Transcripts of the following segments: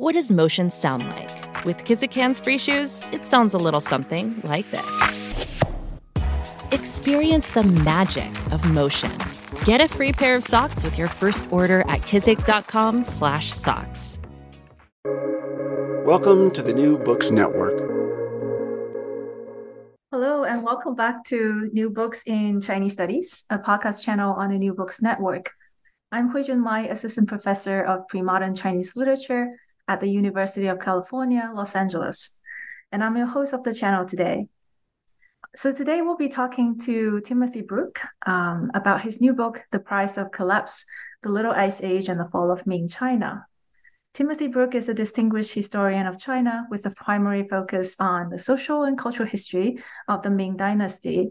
What does motion sound like? With Kizikans free shoes, it sounds a little something like this. Experience the magic of motion. Get a free pair of socks with your first order at kizik.com/socks. Welcome to the New Books Network. Hello, and welcome back to New Books in Chinese Studies, a podcast channel on the New Books Network. I'm Huijun Mai, Assistant Professor of Pre-Modern Chinese Literature at the University of California, Los Angeles. And I'm your host of the channel today. So today we'll be talking to Timothy Brook um, about his new book, The Price of Collapse, The Little Ice Age and the Fall of Ming China. Timothy Brook is a distinguished historian of China with a primary focus on the social and cultural history of the Ming Dynasty,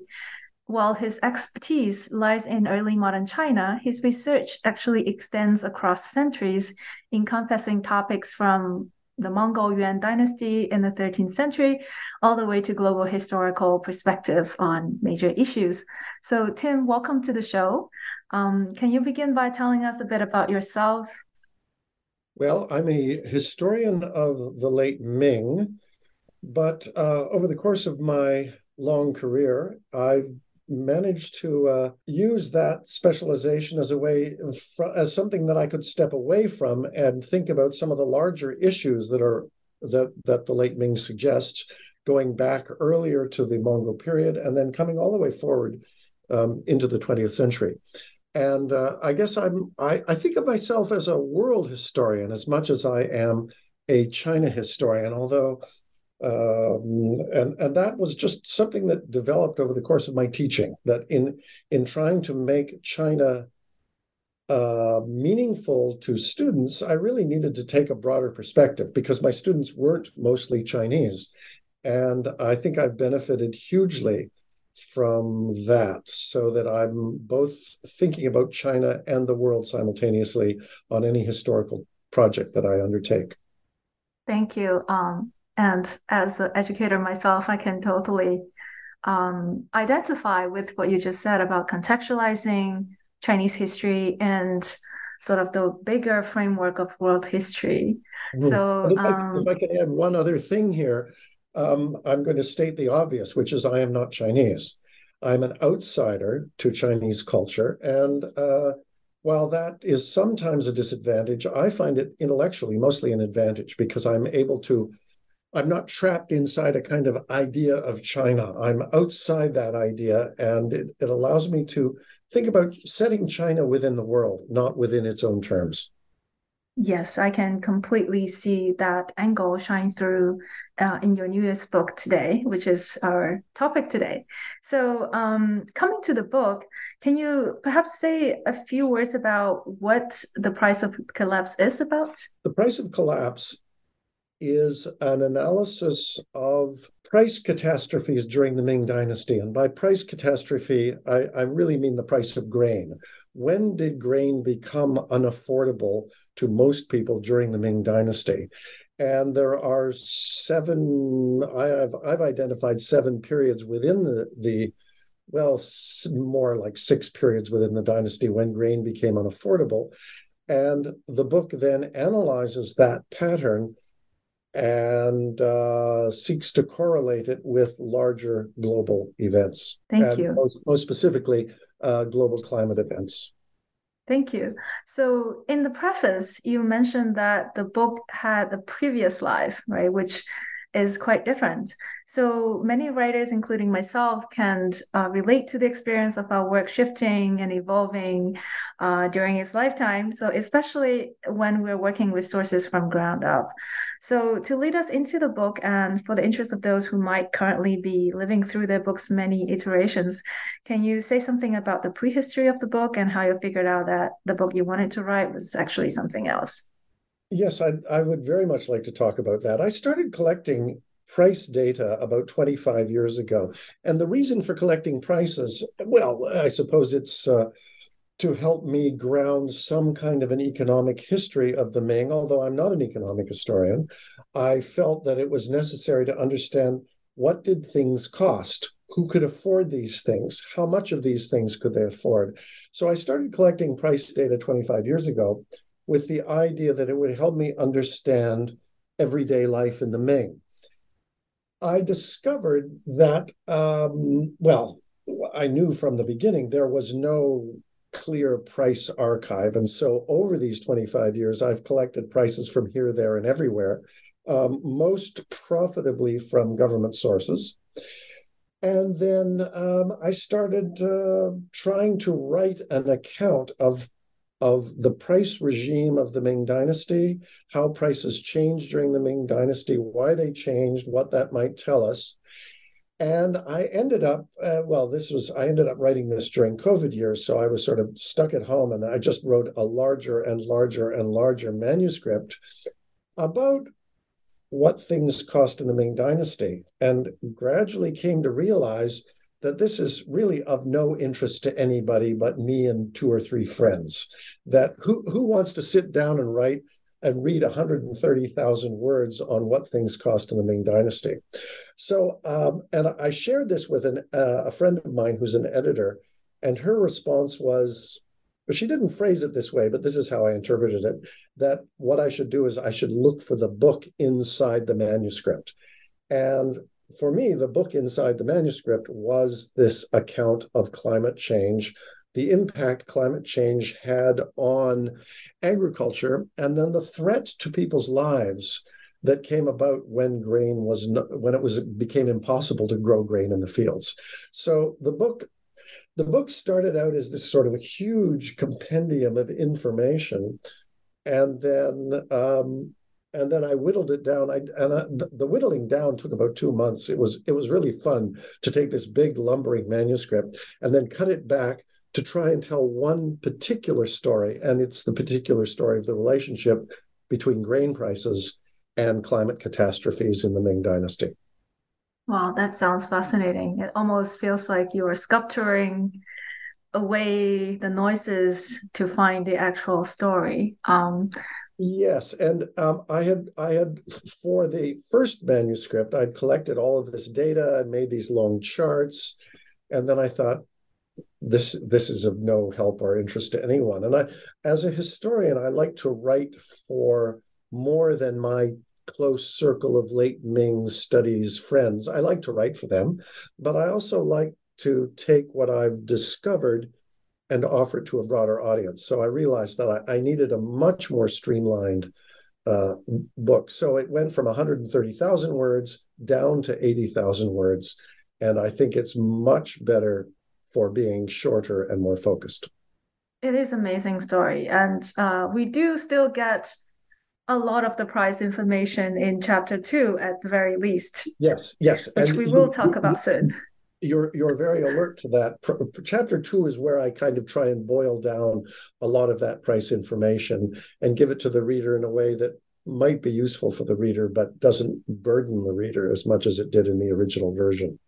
while his expertise lies in early modern China, his research actually extends across centuries, encompassing topics from the Mongol Yuan dynasty in the 13th century, all the way to global historical perspectives on major issues. So, Tim, welcome to the show. Um, can you begin by telling us a bit about yourself? Well, I'm a historian of the late Ming, but uh, over the course of my long career, I've managed to uh, use that specialization as a way fr- as something that I could step away from and think about some of the larger issues that are that that the late Ming suggests, going back earlier to the Mongol period and then coming all the way forward um, into the 20th century. And uh, I guess I'm I, I think of myself as a world historian as much as I am a China historian, although um, and and that was just something that developed over the course of my teaching. That in in trying to make China uh, meaningful to students, I really needed to take a broader perspective because my students weren't mostly Chinese, and I think I've benefited hugely from that, so that I'm both thinking about China and the world simultaneously on any historical project that I undertake. Thank you. Um, and as an educator myself, I can totally um, identify with what you just said about contextualizing Chinese history and sort of the bigger framework of world history. Mm-hmm. So, if, um, I, if, I, can add one other thing here, um, I'm going to state the obvious, which is I am not Chinese. I'm an outsider to Chinese culture. And uh, while that is sometimes a disadvantage, I find it intellectually mostly an advantage because I'm able to I'm not trapped inside a kind of idea of China. I'm outside that idea, and it, it allows me to think about setting China within the world, not within its own terms. Yes, I can completely see that angle shine through uh, in your newest book today, which is our topic today. So, um, coming to the book, can you perhaps say a few words about what the price of collapse is about? The price of collapse is an analysis of price catastrophes during the Ming Dynasty. And by price catastrophe, I, I, really mean the price of grain. When did grain become unaffordable to most people during the Ming Dynasty? And there are seven, I have, I've identified seven periods within the, the well, more like six periods within the dynasty when grain became unaffordable. And the book then analyzes that pattern and uh, seeks to correlate it with larger global events. Thank you. Most, most specifically, uh, global climate events. Thank you. So, in the preface, you mentioned that the book had a previous life, right? Which is quite different. So many writers, including myself, can uh, relate to the experience of our work shifting and evolving uh, during its lifetime. So especially when we're working with sources from ground up. So to lead us into the book and for the interest of those who might currently be living through the book's many iterations, can you say something about the prehistory of the book and how you figured out that the book you wanted to write was actually something else? Yes, I, I would very much like to talk about that. I started collecting price data about 25 years ago. And the reason for collecting prices, well, I suppose it's uh, to help me ground some kind of an economic history of the Ming, although I'm not an economic historian. I felt that it was necessary to understand what did things cost? Who could afford these things? How much of these things could they afford? So I started collecting price data 25 years ago with the idea that it would help me understand everyday life in the Ming. I discovered that, um, well, I knew from the beginning there was no clear price archive. And so over these 25 years, I've collected prices from here, there, and everywhere, um, most profitably from government sources. And then um, I started uh, trying to write an account of of the price regime of the Ming Dynasty, how prices changed during the Ming Dynasty, why they changed, what that might tell us. And I ended up, uh, well, this was, I ended up writing this during COVID years. So I was sort of stuck at home and I just wrote a larger and larger and larger manuscript about what things cost in the Ming Dynasty and gradually came to realize that this is really of no interest to anybody but me and two or three friends. That who who wants to sit down and write and read 130,000 words on what things cost in the Ming Dynasty. So, um, and I shared this with an, uh, a friend of mine who's an editor, and her response was, she didn't phrase it this way, but this is how I interpreted it that what I should do is I should look for the book inside the manuscript. And for me, the book inside the manuscript was this account of climate change, the impact climate change had on agriculture, and then the threat to people's lives that came about when grain was not, when it was it became impossible to grow grain in the fields. So the book the book started out as this sort of a huge compendium of information, and then um, and then I whittled it down. I and I, the, the, whittling down took about two months. It was it was really fun to take this big lumbering manuscript and then cut it back to try and tell one particular story, and it's the particular story of the relationship between grain prices and climate catastrophes in the Ming Dynasty. Wow, that sounds fascinating. It almost feels like you are sculpturing away the noises to find the actual story. Um, Yes, and um, I had I had for the first manuscript, I'd collected all of this data and made these long charts, and then I thought this this is of no help or interest to anyone. And I, as a historian, I like to write for more than my close circle of late Ming studies friends. I like to write for them, but I also like to take what I've discovered and offer it to a broader audience. So I realized that I, I needed a much more streamlined uh, book. So it went from 130,000 words down to 80,000 words. And I think it's much better for being shorter and more focused. It is amazing story. And uh, we do still get a lot of the price information in chapter two at the very least. Yes, yes. Which and we will talk about soon you're you're very alert to that. Chapter two is where I kind of try and boil down a lot of that price information and give it to the reader in a way that might be useful for the reader, but doesn't burden the reader as much as it did in the original version.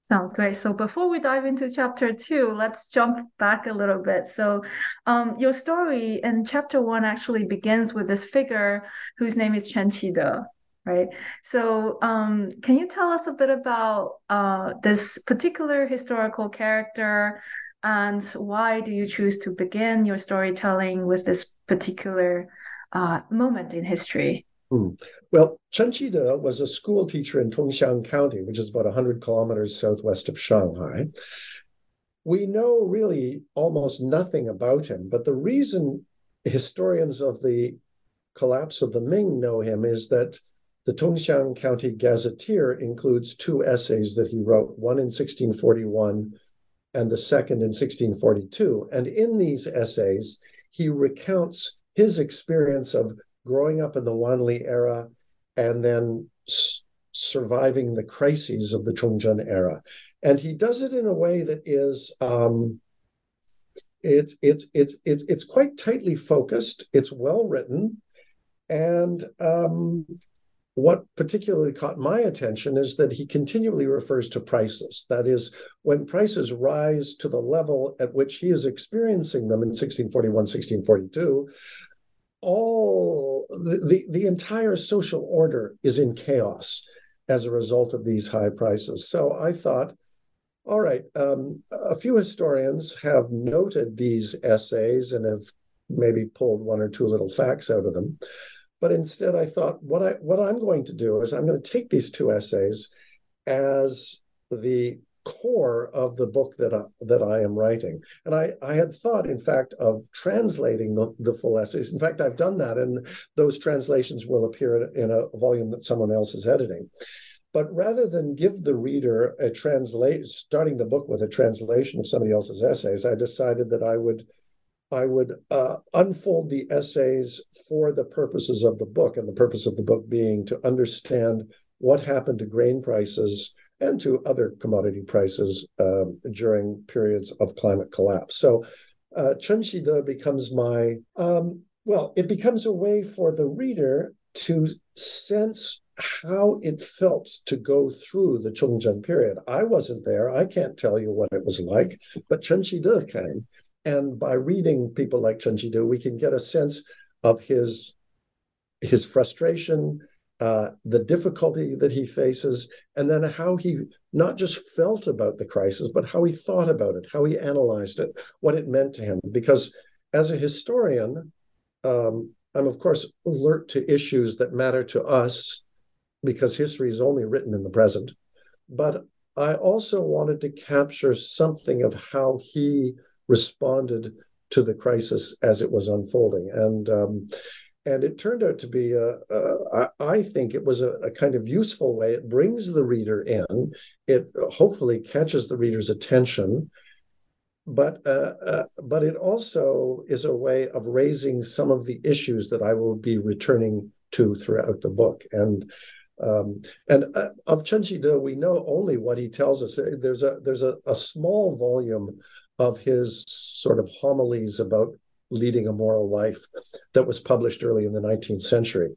Sounds great. So before we dive into chapter two, let's jump back a little bit. So, um, your story in chapter one actually begins with this figure whose name is Chen Qide, right? So, um, can you tell us a bit about uh, this particular historical character and why do you choose to begin your storytelling with this particular uh, moment in history? Hmm. Well, Chen Qide was a school teacher in Tongxiang County, which is about 100 kilometers southwest of Shanghai. we know really almost nothing about him. But the reason historians of the collapse of the Ming know him is that the Tongxiang County Gazetteer includes two essays that he wrote, one in 1641 and the second in 1642. And in these essays, he recounts his experience of growing up in the Wanli era and then s- surviving the crises of the Chongzhen era. And he does it in a way that is um, it's it's it's it's it's quite tightly focused. It's well written, and um, what particularly caught my attention is that he continually refers to prices. That is, when prices rise to the level at which he is experiencing them in 1641, 1642, all the, the, the entire social order is in chaos as a result of these high prices. So I thought, all right, um, a few historians have noted these essays and have maybe pulled one or two little facts out of them. But instead, I thought what I what I'm going to do is I'm going to take these two essays as the core of the book that I, that I am writing. And I, I had thought, in fact, of translating the, the full essays. In fact, I've done that, and those translations will appear in, in a volume that someone else is editing. But rather than give the reader a translate, starting the book with a translation of somebody else's essays, I decided that I would I would uh, unfold the essays for the purposes of the book, and the purpose of the book being to understand what happened to grain prices and to other commodity prices uh, during periods of climate collapse. So, uh, Qide becomes my, um, well, it becomes a way for the reader to sense how it felt to go through the Chongzhen period. I wasn't there. I can't tell you what it was like, but Chen Qide can. And by reading people like Chen Qide, we can get a sense of his his frustration, uh, the difficulty that he faces, and then how he not just felt about the crisis, but how he thought about it, how he analyzed it, what it meant to him. Because as a historian, um, I'm of course alert to issues that matter to us because history is only written in the present. But I also wanted to capture something of how he responded to the crisis as it was unfolding. And um, and it turned out to be a, a I think it was a, a, kind of useful way. It brings the reader in. It hopefully catches the reader's attention, but uh, uh, but it also is a way of raising some of the issues that I will be returning to throughout the book. And um, and uh, of Chen Qide, we know only what he tells us. There's a there's a, a small volume of his sort of homilies about leading a moral life that was published early in the 19th century.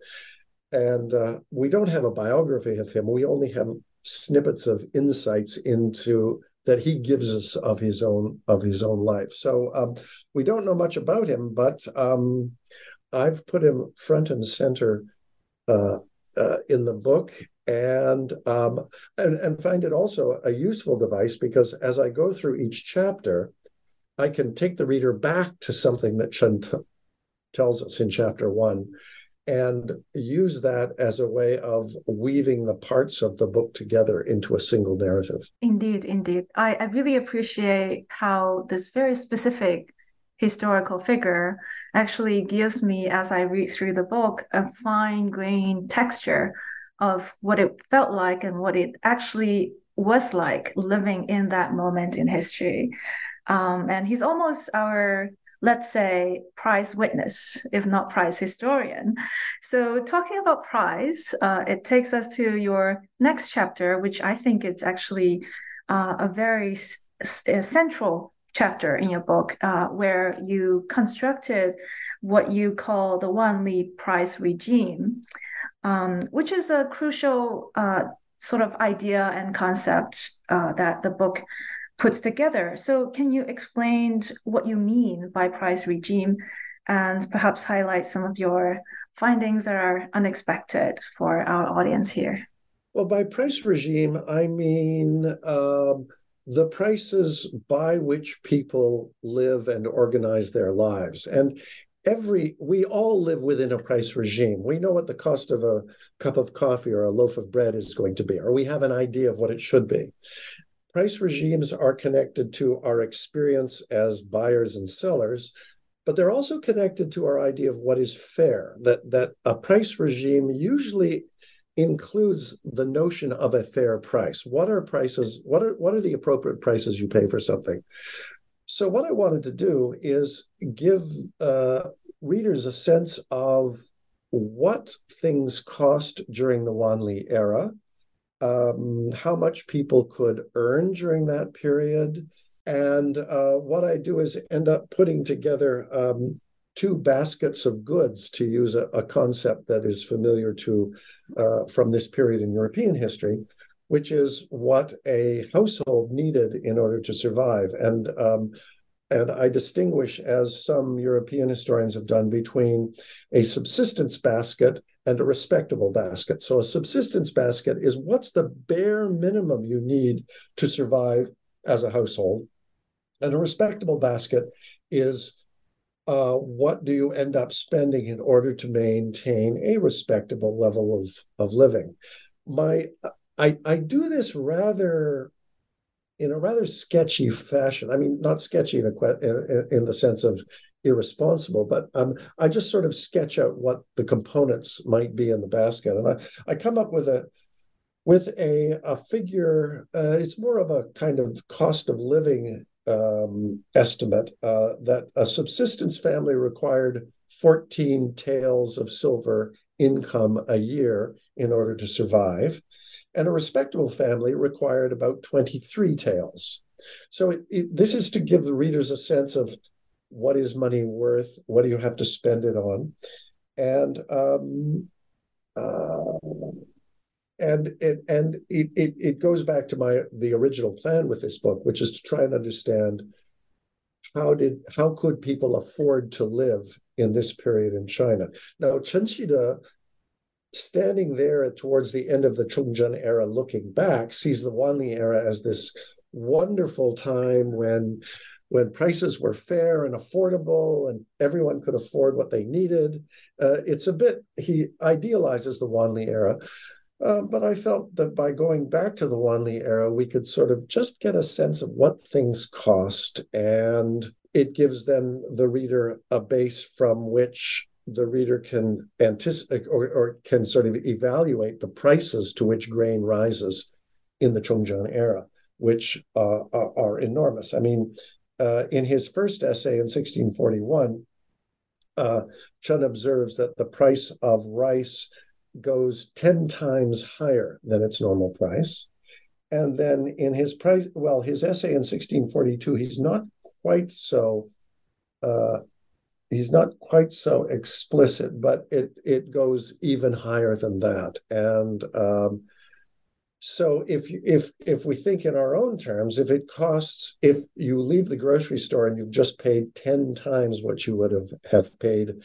And uh, we don't have a biography of him. We only have snippets of insights into that he gives us of his own of his own life. So um, we don't know much about him, but um, I've put him front and center uh, uh, in the book, and, um, and and find it also a useful device because as I go through each chapter, I can take the reader back to something that Chen t- tells us in chapter one, and use that as a way of weaving the parts of the book together into a single narrative. Indeed, indeed, I, I really appreciate how this very specific historical figure actually gives me, as I read through the book, a fine grained texture of what it felt like and what it actually was like living in that moment in history. Um, and he's almost our, let's say, prize witness, if not prize historian. So, talking about prize, uh, it takes us to your next chapter, which I think it's actually uh, a very central chapter in your book, uh, where you constructed what you call the Wanli prize regime um, which is a crucial uh, sort of idea and concept uh, that the book puts together. So, can you explain what you mean by price regime and perhaps highlight some of your findings that are unexpected for our audience here? Well, by price regime, I mean um, the prices by which people live and organize their lives. And every we all live within a price regime we know what the cost of a cup of coffee or a loaf of bread is going to be or we have an idea of what it should be price regimes are connected to our experience as buyers and sellers, but they're also connected to our idea of what is fair. That that a price regime usually includes the notion of a fair price. What are prices? What are what are the appropriate prices you pay for something? So what I wanted to do is give uh, readers a sense of what things cost during the Wanli era, um, how much people could earn during that period. And uh, what I do is end up putting together um, two baskets of goods, to use a, a concept that is familiar to uh, from this period in European history, which is what a household needed in order to survive. And um, and I distinguish, as some European historians have done, between a subsistence basket and a respectable basket. So, a subsistence basket is what's the bare minimum you need to survive as a household. And a respectable basket is uh, what do you end up spending in order to maintain a respectable level of, of living? My I, I do this rather in a rather sketchy fashion. I mean, not sketchy in, a, in, in the sense of irresponsible, but um, I just sort of sketch out what the components might be in the basket, and I, I come up with a with a a figure. Uh, it's more of a kind of cost of living um, estimate uh, that a subsistence family required 14 taels of silver income a year in order to survive and a respectable family required about 23 taels. So it, it, this is to give the readers a sense of what is money worth, what do you have to spend it on, and um, uh, and it and it, it it goes back to my the original plan with this book, which is to try and understand how did how could people afford to live in this period in China. Now Chen Qide standing there towards the end of the Chongzhen era, looking back, sees the Wanli era as this wonderful time when when prices were fair and affordable and everyone could afford what they needed. Uh, it's a bit, he idealizes the Wanli era. Uh, but I felt that by going back to the Wanli era, we could sort of just get a sense of what things cost. And it gives then the reader a base from which the reader can anticipate or, or can sort of evaluate the prices to which grain rises in the Chongzhen era, which uh, are, are, enormous. I mean, uh, in his first essay in 1641, uh, Chen observes that the price of rice goes 10 times higher than its normal price. And then in his price, well, his essay in 1642, he's not quite so uh, he's not quite so explicit, but it it goes even higher than that. And um, so if if if we think in our own terms, if it costs, if you leave the grocery store and you've just paid ten times what you would have have paid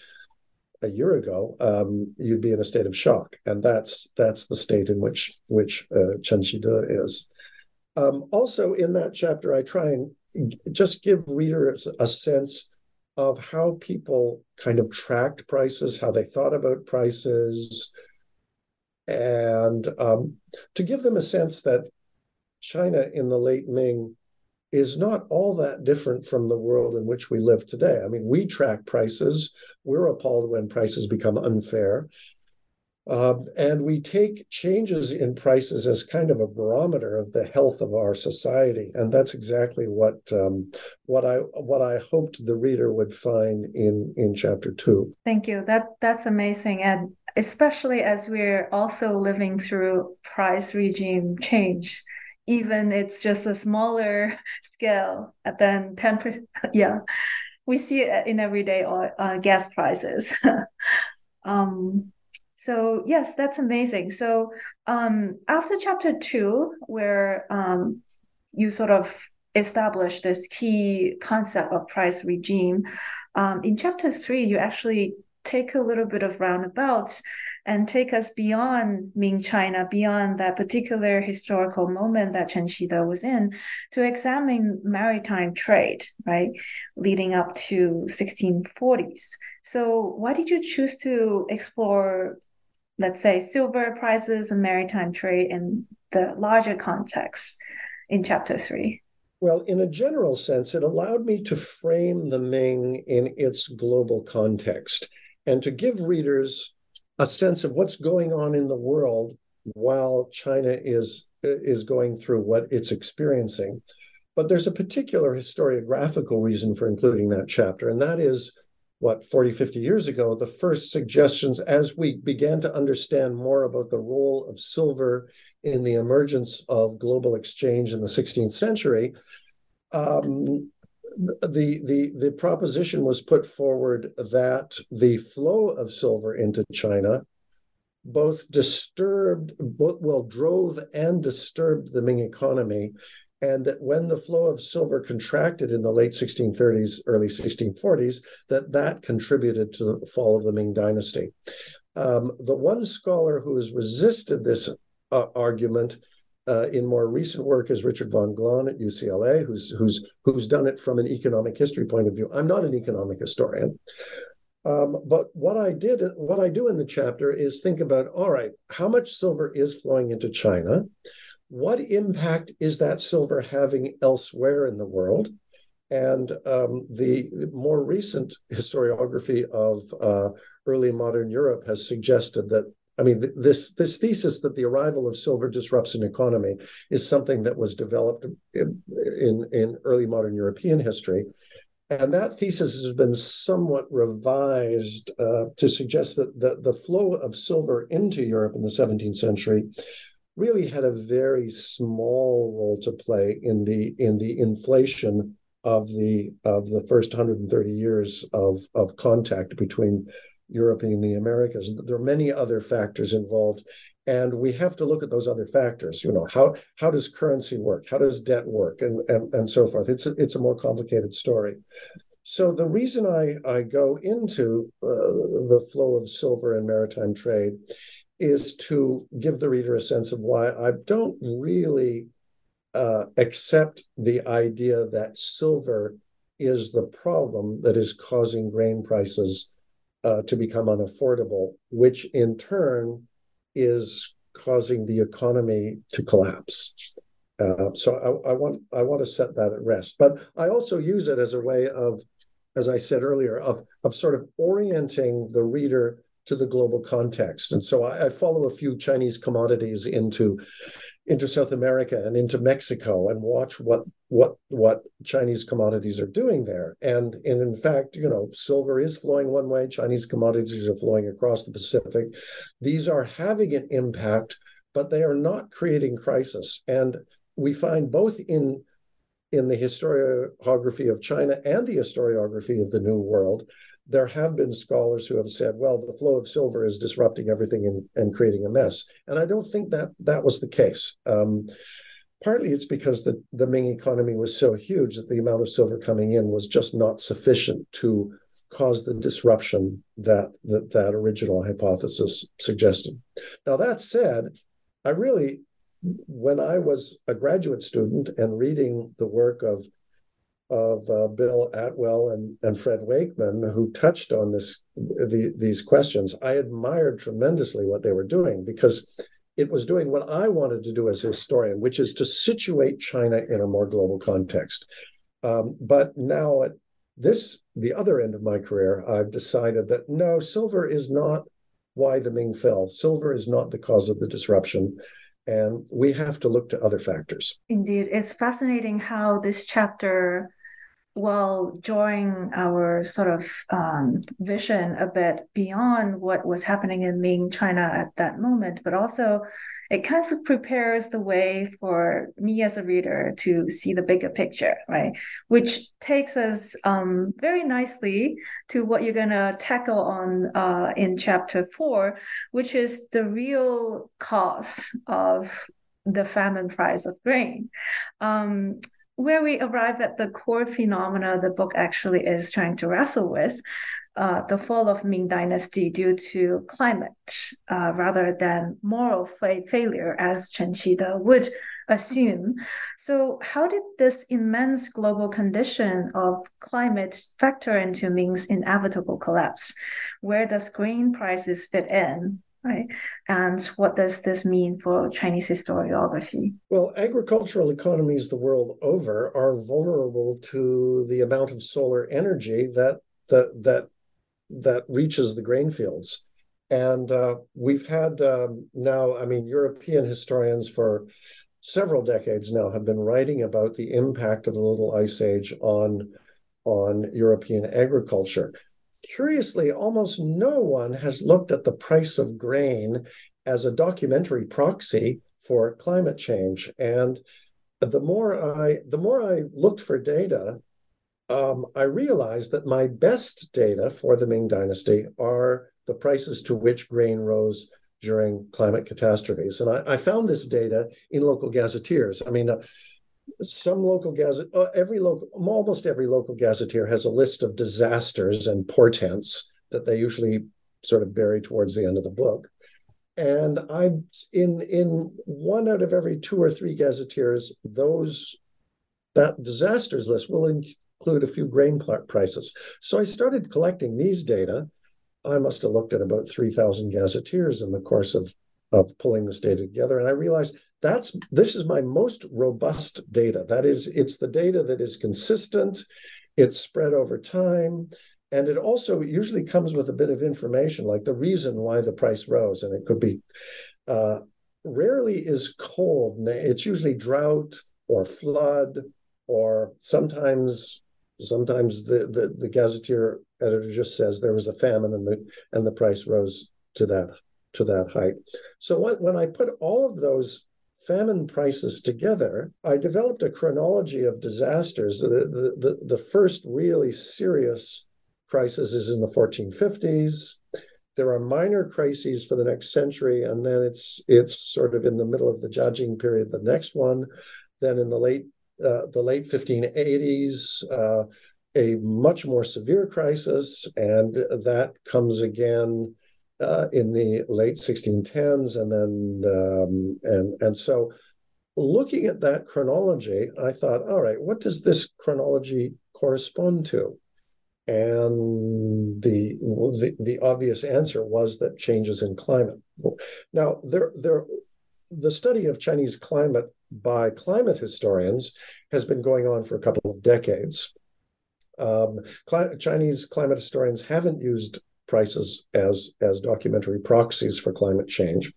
a year ago, um, you'd be in a state of shock, and that's that's the state in which which uh, Chen Qide is. Um, also, in that chapter, I try and just give readers a sense of how people kind of tracked prices, how they thought about prices, and um, to give them a sense that China in the late Ming is not all that different from the world in which we live today. I mean, we track prices. We're appalled when prices become unfair. Um, and we take changes in prices as kind of a barometer of the health of our society, and that's exactly what um, what I what I hoped the reader would find in in chapter two. Thank you. That that's amazing, and especially as we're also living through price regime change, even it's just a smaller scale than ten percent. Yeah, we see it in everyday uh, gas prices. um, so yes, that's amazing. So um, after chapter two, where um, you sort of establish this key concept of price regime, um, in chapter three, you actually take a little bit of roundabouts and take us beyond Ming China, beyond that particular historical moment that Chen Qide was in, to examine maritime trade, right, leading up to 1640s. So why did you choose to explore let's say silver prices and maritime trade in the larger context in chapter three? Well, in a general sense, it allowed me to frame the Ming in its global context and to give readers a sense of what's going on in the world while China is is going through what it's experiencing. But there's a particular historiographical reason for including that chapter, and that is what 40 50 years ago the first suggestions as we began to understand more about the role of silver in the emergence of global exchange in the 16th century um, the the the proposition was put forward that the flow of silver into China both disturbed both well drove and disturbed the Ming economy and that when the flow of silver contracted in the late 1630s early 1640s that that contributed to the fall of the Ming dynasty um, the one scholar who has resisted this uh, argument uh, in more recent work is Richard von Glahn at UCLA, who's who's who's done it from an economic history point of view. I'm not an economic historian, um, but what I did, what I do in the chapter is think about: all right, how much silver is flowing into China? What impact is that silver having elsewhere in the world? And um, the, more recent historiography of uh, early modern Europe has suggested that I mean, this this thesis that the arrival of silver disrupts an economy is something that was developed in, in, in early modern European history, and that thesis has been somewhat revised uh, to suggest that the, the flow of silver into Europe in the 17th century really had a very small role to play in the in the inflation of the of the first 130 years of of contact between Europe and the Americas. There are many other factors involved, and we have to look at those other factors. You know, how how does currency work? How does debt work, and and, and so forth. It's a, it's a more complicated story. So the reason I I go into uh, the flow of silver and maritime trade is to give the reader a sense of why I don't really uh, accept the idea that silver is the problem that is causing grain prices uh, to become unaffordable, which in turn is causing the economy to collapse. Uh, so I, I, want I want to set that at rest, but I also use it as a way of, as I said earlier, of of sort of orienting the reader to the global context. And so I, I follow a few Chinese commodities into into South America and into Mexico and watch what what what Chinese commodities are doing there. And, and in fact, you know, silver is flowing one way, Chinese commodities are flowing across the Pacific. These are having an impact, but they are not creating crisis. And we find both in in the historiography of China and the historiography of the New World there have been scholars who have said, well, the flow of silver is disrupting everything and, and creating a mess. And I don't think that that was the case. Um, partly it's because the, the Ming economy was so huge that the amount of silver coming in was just not sufficient to cause the disruption that that, that original hypothesis suggested. Now, that said, I really, when I was a graduate student and reading the work of of uh, Bill Atwell and, and Fred Wakeman, who touched on this the, these questions. I admired tremendously what they were doing because it was doing what I wanted to do as a historian, which is to situate China in a more global context. Um, but now at this, the other end of my career, I've decided that no, silver is not why the Ming fell. Silver is not the cause of the disruption. And we have to look to other factors. Indeed. It's fascinating how this chapter while drawing our sort of um, vision a bit beyond what was happening in Ming China at that moment, but also it kind of prepares the way for me as a reader to see the bigger picture, right? Which takes us um, very nicely to what you're going to tackle on uh, in chapter four, which is the real cause of the famine price of grain. Um, where we arrive at the core phenomena the book actually is trying to wrestle with uh, the fall of Ming Dynasty due to climate uh, rather than moral fa- failure, as Chen Qide would assume. So, how did this immense global condition of climate factor into Ming's inevitable collapse? Where does grain prices fit in? Right? And what does this mean for Chinese historiography? Well, agricultural economies the world over are vulnerable to the amount of solar energy that that that that reaches the grain fields. And uh, we've had um, now, I mean, European historians for several decades now have been writing about the impact of the Little Ice Age on on European agriculture. Curiously, almost no one has looked at the price of grain as a documentary proxy for climate change. And the more I the more I looked for data, um, I realized that my best data for the Ming Dynasty are the prices to which grain rose during climate catastrophes. And I, I found this data in local gazetteers. I mean, uh, some local gazette, uh, every local, almost every local gazetteer has a list of disasters and portents that they usually sort of bury towards the end of the book. And I, in in one out of every two or three gazetteers, those that disasters list will include a few grain prices. So I started collecting these data. I must have looked at about three thousand gazetteers in the course of of pulling this data together, and I realized that's this is my most robust data. That is, it's the data that is consistent, it's spread over time, and it also usually comes with a bit of information, like the reason why the price rose, and it could be uh, rarely is cold. It's usually drought or flood, or sometimes sometimes the, the the gazetteer editor just says there was a famine and the and the price rose to that to that height. So when, when I put all of those famine prices together, I developed a chronology of disasters. The, the, the, the first really serious crisis is in the 1450s. There are minor crises for the next century, and then it's it's sort of in the middle of the Jiajing period. The next one, then in the late uh, the late 1580s, uh, a much more severe crisis, and that comes again uh, in the late 1610s, and then um, and and so looking at that chronology, I thought, all right, what does this chronology correspond to? And the, the the obvious answer was that changes in climate. Now, there there the study of Chinese climate by climate historians has been going on for a couple of decades. Um, Chinese climate historians haven't used prices as as documentary proxies for climate change.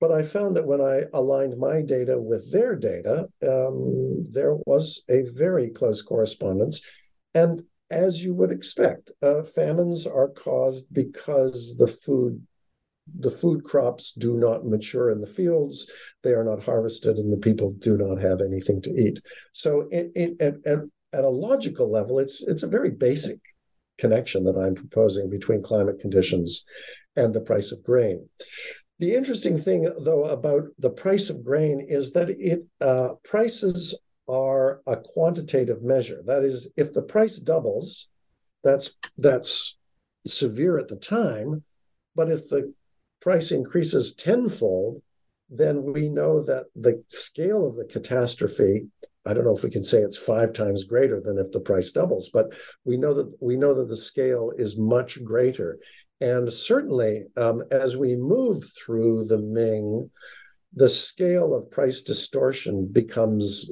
But I found that when I aligned my data with their data, um, there was a very close correspondence. And as you would expect, uh, famines are caused because the food the food crops do not mature in the fields they are not harvested and the people do not have anything to eat so it, it, at, at, at a logical level it's it's a very basic connection that I'm proposing between climate conditions and the price of grain. The interesting thing, though, about the price of grain is that it uh, prices are a quantitative measure. That is, if the price doubles, that's that's severe at the time, but if the price increases tenfold, then we know that the scale of the catastrophe I don't know if we can say it's five times greater than if the price doubles, but we know that we know that the scale is much greater. And certainly, um, as we move through the Ming, the scale of price distortion becomes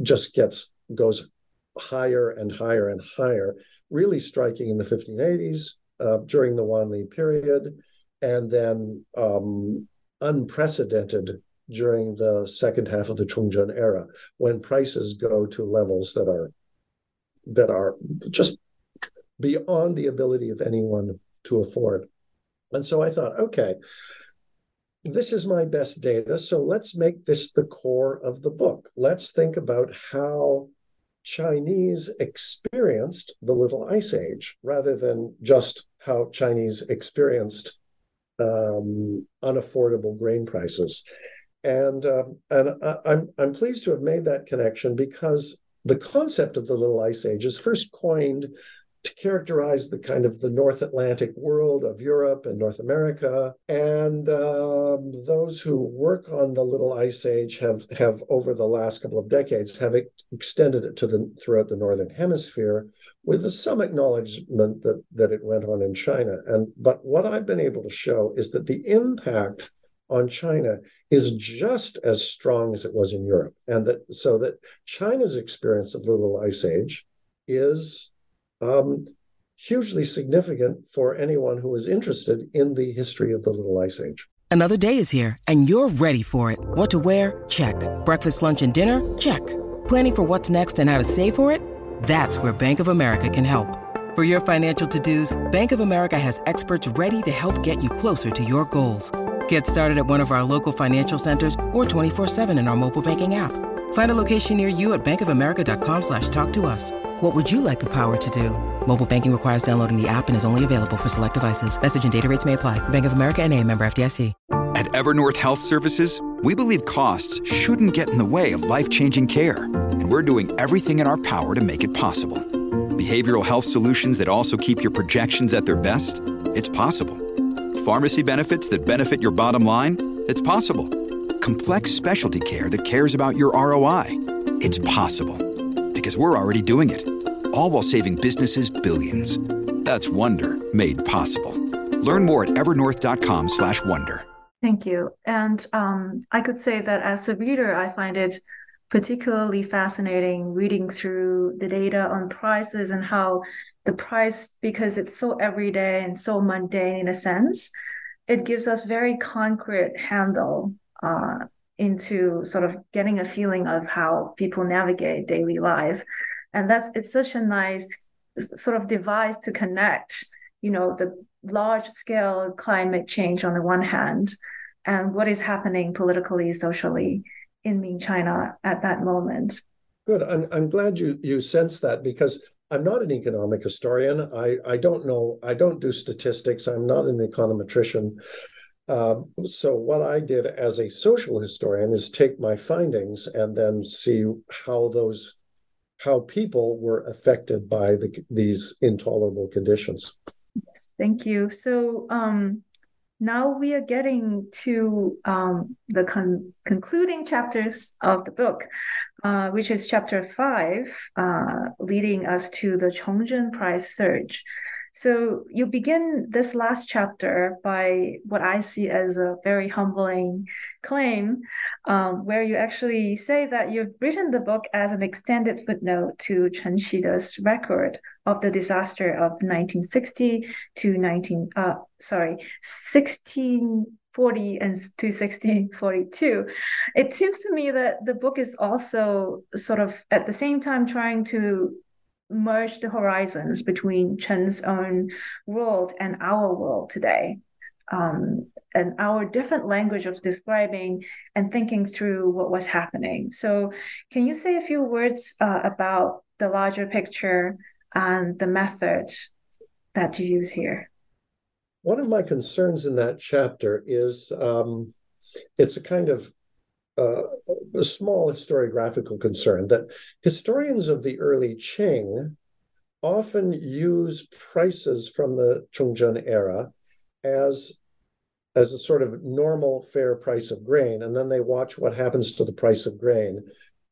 just gets goes higher and higher and higher, really striking in the 1580s uh, during the Wanli period, and then um, unprecedented during the second half of the Chongzhen era, when prices go to levels that are that are just beyond the ability of anyone to afford. And so I thought, okay, this is my best data. So let's make this the core of the book. Let's think about how Chinese experienced the Little Ice Age rather than just how Chinese experienced um, unaffordable grain prices. And uh, and I, I'm I'm pleased to have made that connection because the concept of the Little Ice Age is first coined to characterize the kind of the North Atlantic world of Europe and North America. And um, those who work on the Little Ice Age have have over the last couple of decades have extended it to the throughout the Northern Hemisphere, with some acknowledgement that that it went on in China. And but what I've been able to show is that the impact on China is just as strong as it was in Europe, and that so that China's experience of the Little Ice Age is um, hugely significant for anyone who is interested in the history of the Little Ice Age. Another day is here, and you're ready for it. What to wear? Check. Breakfast, lunch, and dinner? Check. Planning for what's next and how to save for it? That's where Bank of America can help. For your financial to-dos, Bank of America has experts ready to help get you closer to your goals. Get started at one of our local financial centers or 24-7 in our mobile banking app. Find a location near you at bankofamerica.com slash talk to us. What would you like the power to do? Mobile banking requires downloading the app and is only available for select devices. Message and data rates may apply. Bank of America and a member FDIC. At Evernorth Health Services, we believe costs shouldn't get in the way of life-changing care. And we're doing everything in our power to make it possible. Behavioral health solutions that also keep your projections at their best? It's possible. Pharmacy benefits that benefit your bottom line? It's possible complex specialty care that cares about your ROI. It's possible because we're already doing it. All while saving businesses billions. That's Wonder made possible. Learn more at evernorth.com/wonder. Thank you. And um, I could say that as a reader, I find it particularly fascinating reading through the data on prices and how the price, because it's so everyday and so mundane in a sense, it gives us very concrete handle uh, into sort of getting a feeling of how people navigate daily life. And that's it's such a nice sort of device to connect you know the large scale climate change on the one hand and what is happening politically socially in Ming China at that moment. Good. I'm, I'm glad you you sense that because i'm not an economic historian. I i don't know i don't do statistics. I'm not an econometrician. Um, so what I did as a social historian is take my findings and then see how those how people were affected by the, these intolerable conditions. Yes, thank you. So um, now we are getting to um, the con- concluding chapters of the book, uh, which is chapter five, uh, leading us to the Chongzhen price surge. So you begin this last chapter by what I see as a very humbling claim, um, where you actually say that you've written the book as an extended footnote to Chen Qide's record of the disaster of 1960 to 19, uh, sorry, 1640 and to 1642. It seems to me that the book is also sort of at the same time trying to merge the horizons between Chen's own world and our world today. Um, and our different language of describing and thinking through what was happening. So, can you say a few words uh, about the larger picture and the method that you use here? One of my concerns in that chapter is um, it's a kind of uh, a small historiographical concern that historians of the early Qing often use prices from the Chongzhen era as as a sort of normal fair price of grain, and then they watch what happens to the price of grain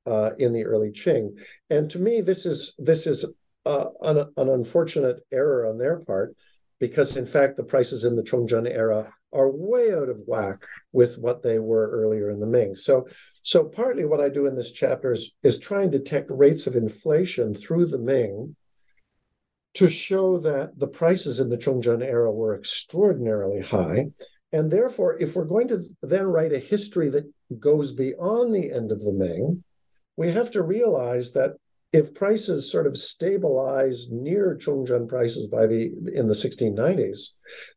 uh, in the early Qing. And to me, this is this is an, an unfortunate error on their part, because in fact the prices in the Chongzhen era are way out of whack with what they were earlier in the Ming. So, so partly what I do in this chapter is, is try and detect rates of inflation through the Ming to show that the prices in the Chongzhen era were extraordinarily high. And therefore, if we're going to then write a history that goes beyond the end of the Ming, we have to realize that if prices sort of stabilize near Chongzhen prices by the in the 1690s,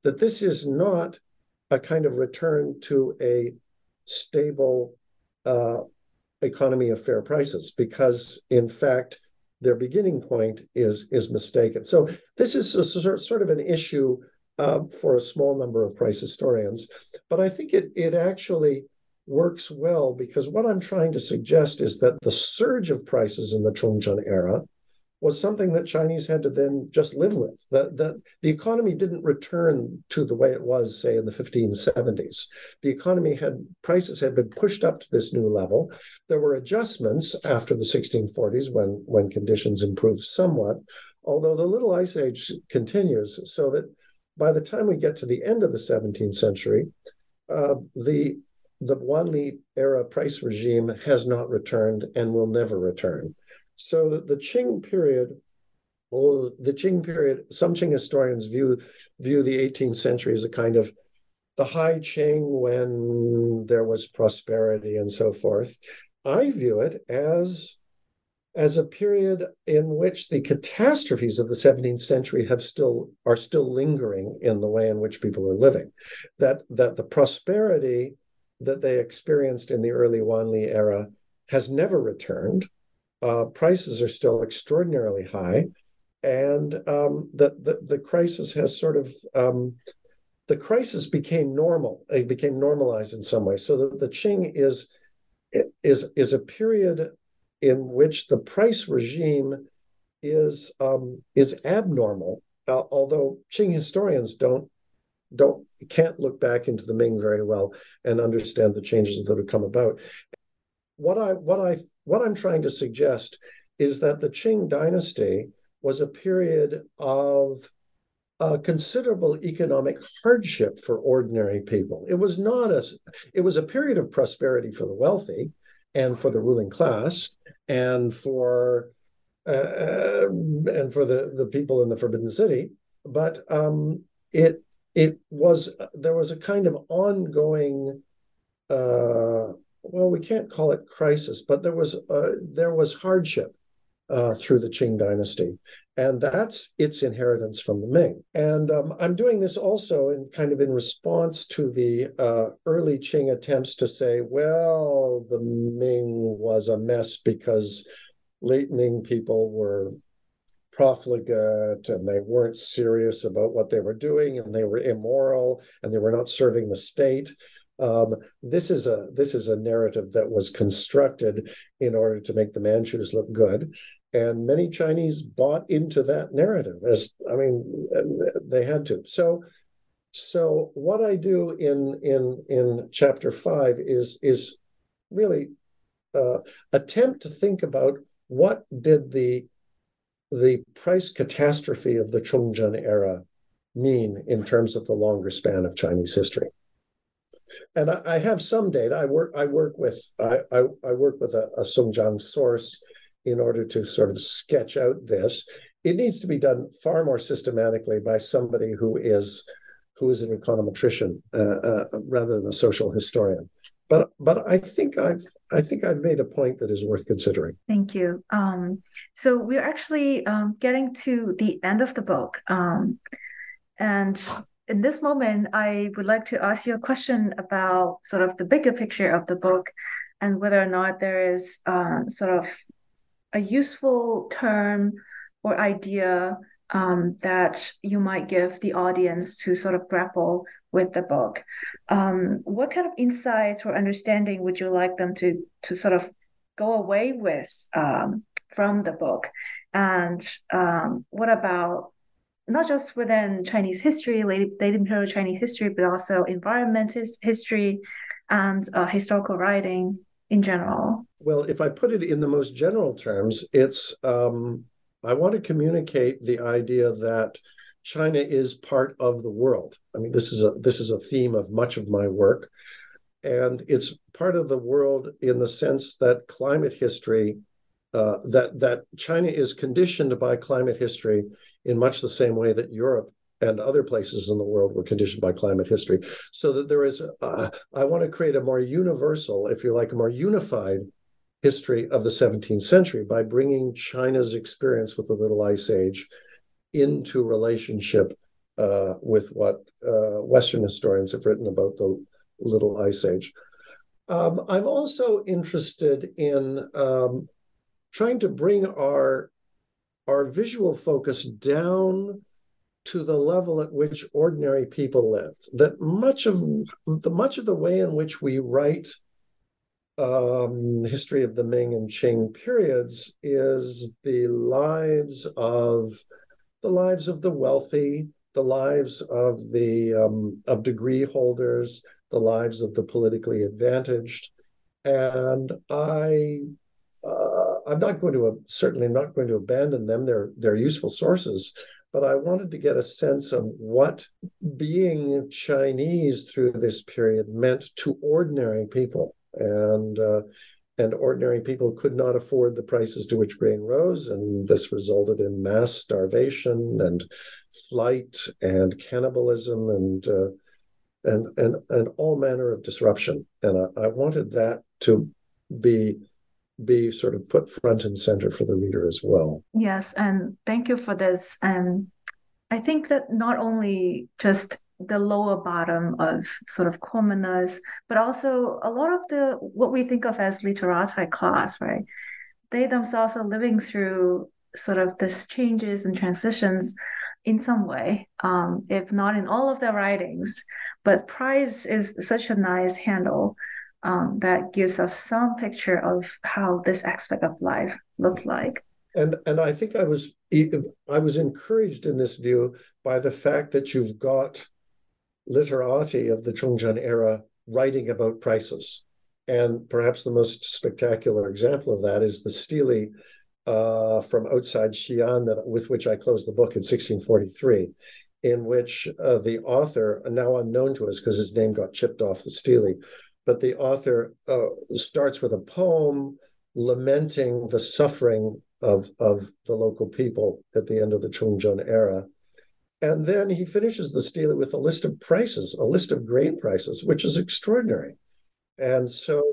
that this is not a kind of return to a stable uh, economy of fair prices because in fact their beginning point is is mistaken. So this is a, sort of an issue uh, for a small number of price historians but i think it it actually works well because what i'm trying to suggest is that the surge of prices in the chongzhen era was something that Chinese had to then just live with. The, the, the economy didn't return to the way it was, say, in the 1570s. The economy had, prices had been pushed up to this new level. There were adjustments after the 1640s when, when conditions improved somewhat, although the Little Ice Age continues, so that by the time we get to the end of the 17th century, uh, the the Wanli era price regime has not returned and will never return. So the, the Qing period, well, the Qing period, some Qing historians view view the 18th century as a kind of the high Qing when there was prosperity and so forth. I view it as as a period in which the catastrophes of the 17th century have still are still lingering in the way in which people are living that that the prosperity that they experienced in the early Wanli era has never returned uh, prices are still extraordinarily high, and um, the, the, the crisis has sort of um, the crisis became normal. It became normalized in some way. So the, the Qing is is is a period in which the price regime is um, is abnormal. Uh, although Qing historians don't don't can't look back into the Ming very well and understand the changes that have come about. What I what I what I'm trying to suggest is that the Qing dynasty was a period of uh, considerable economic hardship for ordinary people. It was not a, it was a period of prosperity for the wealthy and for the ruling class and for uh, uh and for the the people in the Forbidden City, but um, it it was there was a kind of ongoing uh, well, we can't call it crisis, but there was uh, there was hardship uh, through the Qing dynasty, and that's its inheritance from the Ming. And um, I'm doing this also in kind of in response to the uh, early Qing attempts to say, well, the Ming was a mess because late Ming people were profligate and they weren't serious about what they were doing and they were immoral and they were not serving the state um, this is a this is a narrative that was constructed in order to make the Manchus look good, and many Chinese bought into that narrative. As I mean, they had to. So, so what I do in in in chapter five is is really uh, attempt to think about what did the the price catastrophe of the Chongzhen era mean in terms of the longer span of Chinese history and I, I, have some data. I work I work with I I, I work with a, a Songjiang source in order to sort of sketch out this. It needs to be done far more systematically by somebody who is who is an econometrician uh, uh, rather than a social historian. But but I think I've I think I've made a point that is worth considering. Thank you. Um, so we're actually um, getting to the end of the book, um, and in this moment, I would like to ask you a question about sort of the bigger picture of the book and whether or not there is um, sort of a useful term or idea um, that you might give the audience to sort of grapple with the book. Um, what kind of insights or understanding would you like them to to sort of go away with um, from the book? And um, what about not just within Chinese history, late, late imperial Chinese history, but also environment history and uh, historical writing in general? Well, if I put it in the most general terms, it's um, I want to communicate the idea that China is part of the world. I mean, this is a this is a theme of much of my work, and it's part of the world in the sense that climate history, uh, that that China is conditioned by climate history in much the same way that Europe and other places in the world were conditioned by climate history. So that there is, uh, I want to create a more universal, if you like, a more unified history of the 17th century by bringing China's experience with the Little Ice Age into relationship uh, with what uh, Western historians have written about the Little Ice Age. Um, I'm also interested in um, trying to bring our our visual focus down to the level at which ordinary people lived. That much of the much of the way in which we write um, history of the Ming and Qing periods is the lives of the lives of the wealthy, the lives of the um, of degree holders, the lives of the politically advantaged, and I uh, I'm not going to uh, certainly not going to abandon them. They're they're useful sources, but I wanted to get a sense of what being Chinese through this period meant to ordinary people, and uh, and ordinary people could not afford the prices to which grain rose, and this resulted in mass starvation and flight and cannibalism and uh, and and and all manner of disruption. And I, I wanted that to be be sort of put front and center for the reader as well. Yes, and thank you for this. And I think that not only just the lower bottom of sort of commoners, but also a lot of the what we think of as literati class, right? They themselves are living through sort of this changes and transitions in some way, um, if not in all of their writings. But Price is such a nice handle um, that gives us some picture of how this aspect of life looked like. And and I think I was I was encouraged in this view by the fact that you've got literati of the Chongzhen era writing about prices. And perhaps the most spectacular example of that is the stele uh, from outside Xi'an that, with which I closed the book in 1643, in which uh, the author, now unknown to us because his name got chipped off the stele, but the author uh, starts with a poem lamenting the suffering of, of the local people at the end of the Chongzhen era and then he finishes the stele with a list of prices, a list of grain prices, which is extraordinary. And so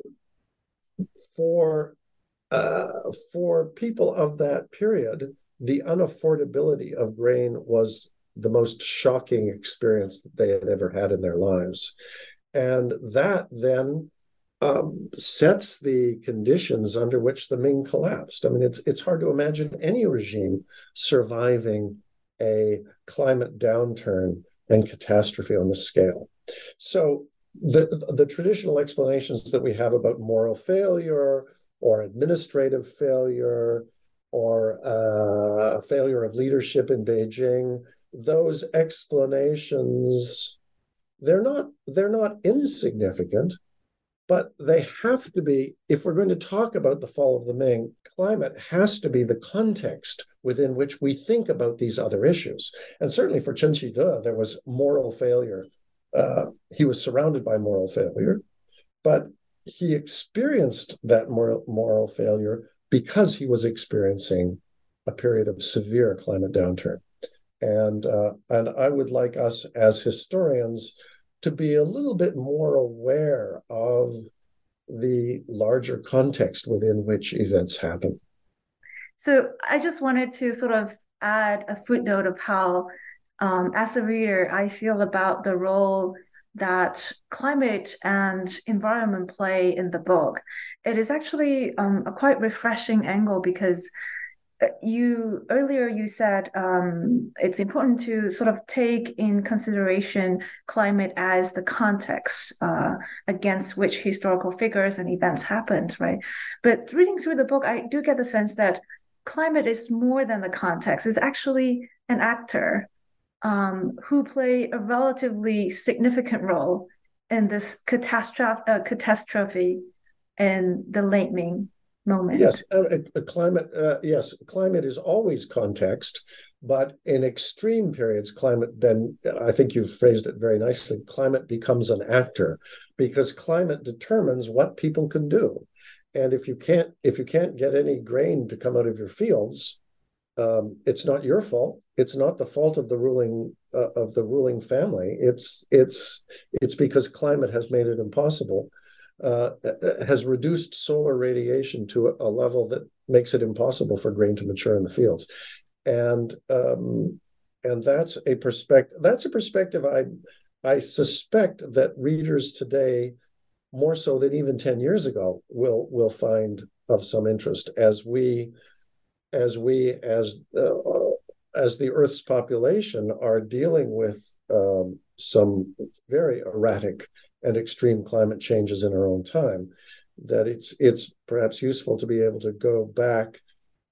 for uh, for people of that period, the unaffordability of grain was the most shocking experience that they had ever had in their lives. And that then um, sets the conditions under which the Ming collapsed. I mean, it's it's hard to imagine any regime surviving a climate downturn and catastrophe on the scale. So the, the traditional explanations that we have about moral failure or administrative failure or uh, failure of leadership in Beijing, those explanations they're not they're not insignificant but they have to be, if we're going to talk about the fall of the Ming, climate has to be the context within which we think about these other issues. And certainly for Chen Qide, there was moral failure. Uh, he was surrounded by moral failure, but he experienced that moral, moral failure because he was experiencing a period of severe climate downturn. And, uh, and I would like us as historians to be a little bit more aware of the larger context within which events happen. So I just wanted to sort of add a footnote of how, um, as a reader, I feel about the role that climate and environment play in the book. It is actually um, a quite refreshing angle because uh, you earlier you said um, it's important to sort of take in consideration climate as the context uh, against which historical figures and events happened right but reading through the book i do get the sense that climate is more than the context it's actually an actor um, who play a relatively significant role in this catastrophe, uh, catastrophe in the Ming moment. Yes, a climate. Uh, yes, climate is always context, but in extreme periods, climate. Then I think you've phrased it very nicely. Climate becomes an actor because climate determines what people can do, and if you can't, if you can't get any grain to come out of your fields, um, it's not your fault. It's not the fault of the ruling uh, of the ruling family. It's it's it's because climate has made it impossible uh, has reduced solar radiation to a, a, level that makes it impossible for grain to mature in the fields, and um, and that's a perspective. That's a perspective I I suspect that readers today, more so than even ten years ago, will will find of some interest as we as we as uh, as the Earth's population are dealing with um, some very erratic and extreme climate changes in our own time. that it's it's perhaps useful to be able to go back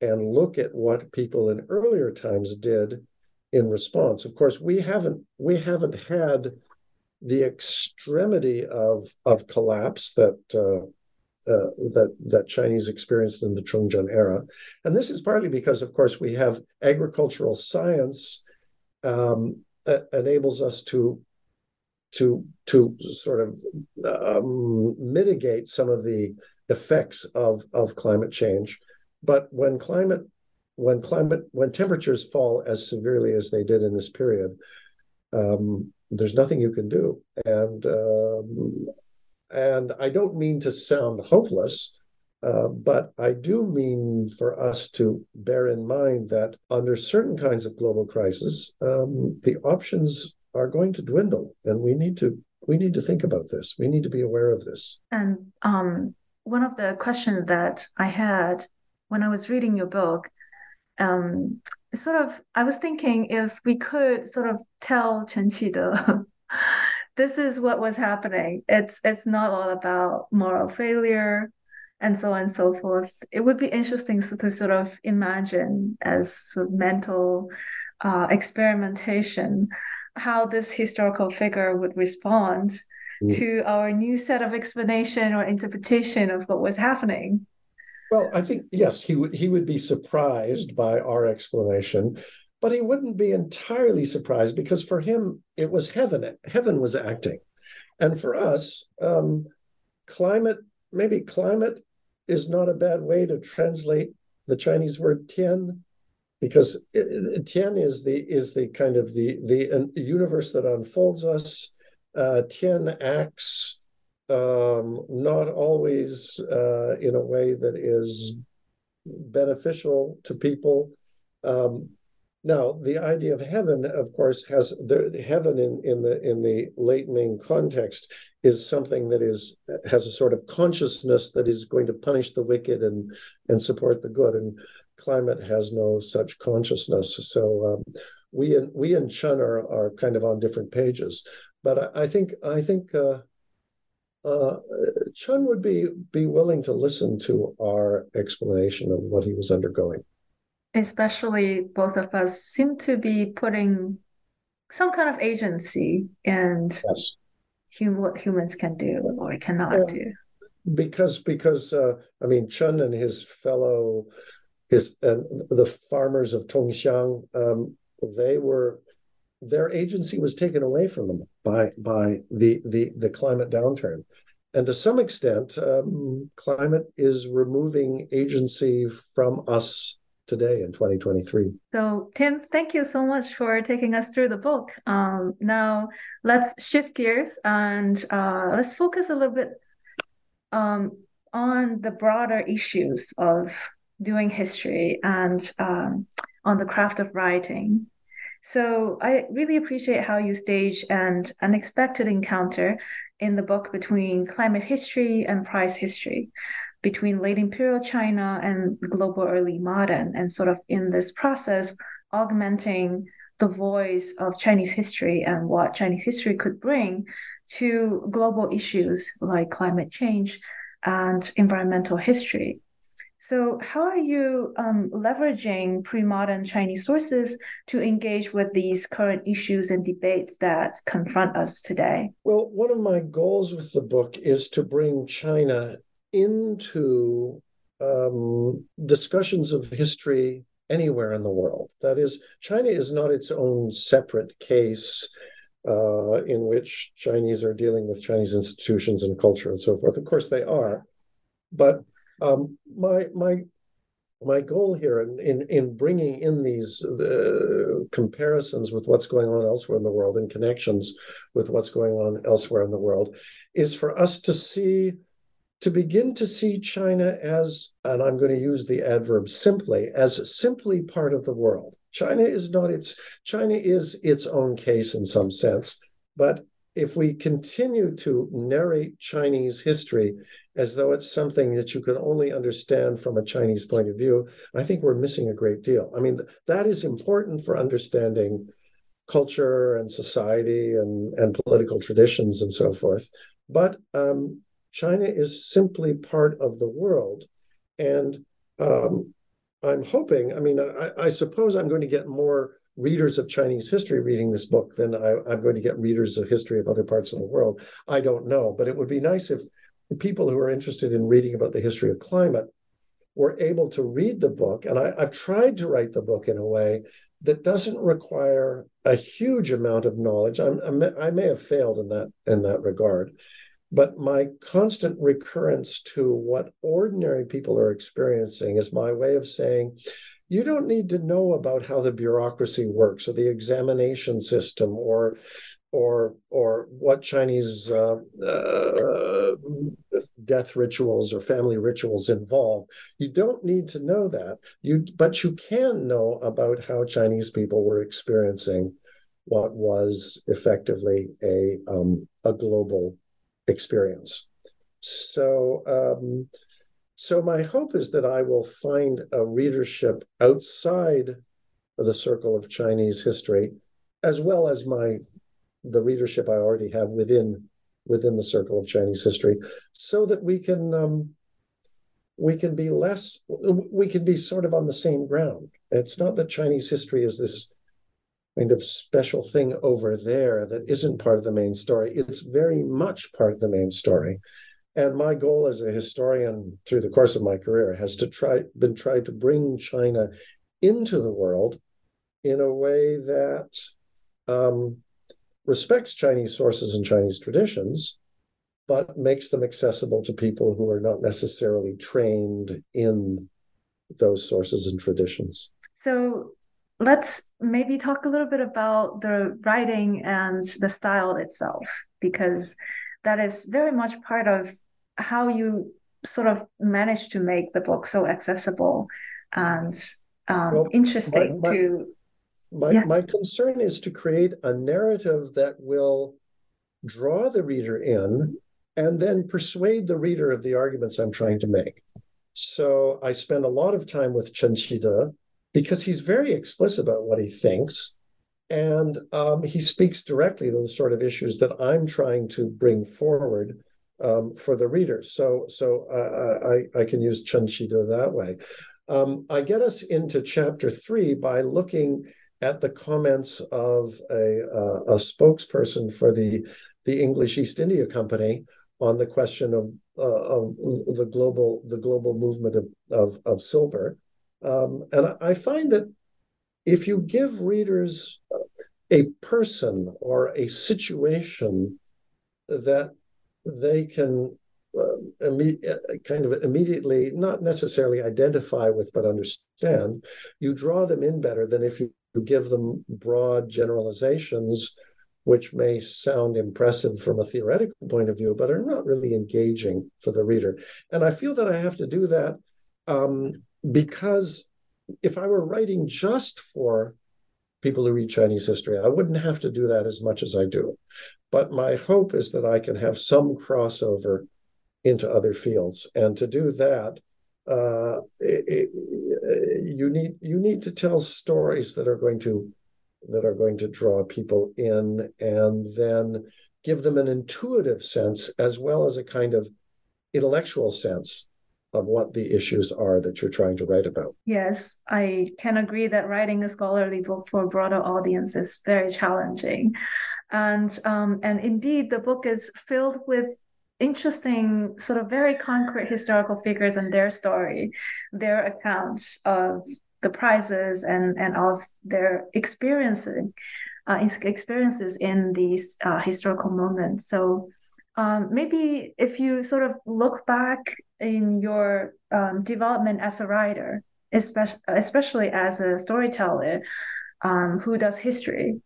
and look at what people in earlier times did in response. Of course, we haven't we haven't had the extremity of of collapse that uh, uh, that that Chinese experienced in the Chongzhen era, and this is partly because, of course, we have agricultural science um, enables us to to to sort of um, mitigate some of the effects of of climate change. But when climate when climate when temperatures fall as severely as they did in this period, um, there's nothing you can do. And um, and I don't mean to sound hopeless, uh, but I do mean for us to bear in mind that under certain kinds of global crisis, um, the options are going to dwindle, and we need to we need to think about this. We need to be aware of this. And um, one of the questions that I had when I was reading your book, um, sort of, I was thinking if we could sort of tell Chen Qide, this is what was happening. It's it's not all about moral failure and so on and so forth. It would be interesting to sort of imagine as sort of mental uh, experimentation how this historical figure would respond mm. to our new set of explanation or interpretation of what was happening. Well, I think yes, he would he would be surprised by our explanation, but he wouldn't be entirely surprised because for him it was heaven. Heaven was acting, and for us, um, climate maybe climate is not a bad way to translate the Chinese word tian because Tian is the is the kind of the the universe that unfolds us. Uh, Tian acts um, not always uh, in a way that is beneficial to people. Um, now, the idea of heaven, of course, has the heaven in, in the in the late Ming context is something that is has a sort of consciousness that is going to punish the wicked and and support the good. And climate has no such consciousness. So um, we and we and Chun are are kind of on different pages. But I, I think I think uh, uh, Chun would be be willing to listen to our explanation of what he was undergoing. Especially both of us seem to be putting some kind of agency and yes. hum- what humans can do or cannot yeah. do because because uh, I mean Chun and his fellow his and the farmers of Tongxiang, um, they were their agency was taken away from them by by the the the climate downturn, and to some extent, um, climate is removing agency from us today in 2023. So, Tim, thank you so much for taking us through the book. Um, now, let's shift gears and uh, let's focus a little bit um, on the broader issues of doing history and um, on the craft of writing. So I really appreciate how you stage an unexpected encounter in the book between climate history and price history, between late imperial China and global early modern, and sort of in this process, augmenting the voice of Chinese history and what Chinese history could bring to global issues like climate change and environmental history. So, how are you um, leveraging pre modern Chinese sources to engage with these current issues and debates that confront us today? Well, one of my goals with the book is to bring China into um, discussions of history anywhere in the world. That is, China is not its own separate case. Uh, in which Chinese are dealing with Chinese institutions and culture and so forth. Of course, they are, but um, my my my goal here in in, in bringing in these the comparisons with what's going on elsewhere in the world and connections with what's going on elsewhere in the world is for us to see to begin to see China as and I'm going to use the adverb simply as simply part of the world. China is not its China is its own case in some sense, but if we continue to narrate Chinese history as though it's something that you can only understand from a Chinese point of view, I think we're missing a great deal. I mean, that is important for understanding culture and society and, and political traditions and so forth. But um, China is simply part of the world. And um, I'm hoping, I mean, I, I, suppose I'm going to get more readers of Chinese history reading this book than I, I'm going to get readers of history of other parts of the world. I don't know, but it would be nice if people who are interested in reading about the history of climate were able to read the book. And I, I've tried to write the book in a way that doesn't require a huge amount of knowledge. I'm, i may have failed in that in that regard, but my constant recurrence to what ordinary people are experiencing is my way of saying, you don't need to know about how the bureaucracy works or the examination system or or or what Chinese uh, uh, death rituals or family rituals involve. You don't need to know that. You but you can know about how Chinese people were experiencing what was effectively a um, a global experience. So um, so my hope is that I will find a readership outside the circle of Chinese history, as well as my the readership I already have within within the circle of Chinese history, so that we can um, we can be less we can be sort of on the same ground. It's not that Chinese history is this kind of special thing over there that isn't part of the main story. It's very much part of the main story. And my goal as a historian through the course of my career has to try been tried to bring China into the world in a way that um, respects Chinese sources and Chinese traditions, but makes them accessible to people who are not necessarily trained in those sources and traditions. So let's maybe talk a little bit about the writing and the style itself, because that is very much part of how you sort of managed to make the book so accessible and um, well, interesting my, my, to my, yeah. my concern is to create a narrative that will draw the reader in and then persuade the reader of the arguments I'm trying to make. So I spend a lot of time with Chen Qide because he's very explicit about what he thinks. And um, he speaks directly to the sort of issues that I'm trying to bring forward um, for the readers. So, so uh, I, I can use Chen that way. Um, I get us into chapter three by looking at the comments of a, uh, a spokesperson for the the English East India Company on the question of uh, of the global the global movement of of, of silver, um, and I find that if you give readers a person or a situation that they can uh, imme- uh, kind of immediately not necessarily identify with but understand you draw them in better than if you give them broad generalizations, which may sound impressive from a theoretical point of view, but are not really engaging for the reader. And I feel that I have to do that um, because if I were writing just for people who read Chinese history, I wouldn't have to do that as much as I do. But my hope is that I can have some crossover into other fields. And to do that, uh, it, it, you need you need to tell stories that are going to that are going to draw people in and then give them an intuitive sense as well as a kind of intellectual sense of what the issues are that you're trying to write about. Yes, I can agree that writing a scholarly book for a broader audience is very challenging. And um, and indeed the book is filled with interesting, sort of very concrete historical figures and their story, their accounts of the prizes and and of their experiencing uh, experiences in these uh, historical moments. So um, maybe if you sort of look back in your um, development as a writer, especially especially as a storyteller um, who does history,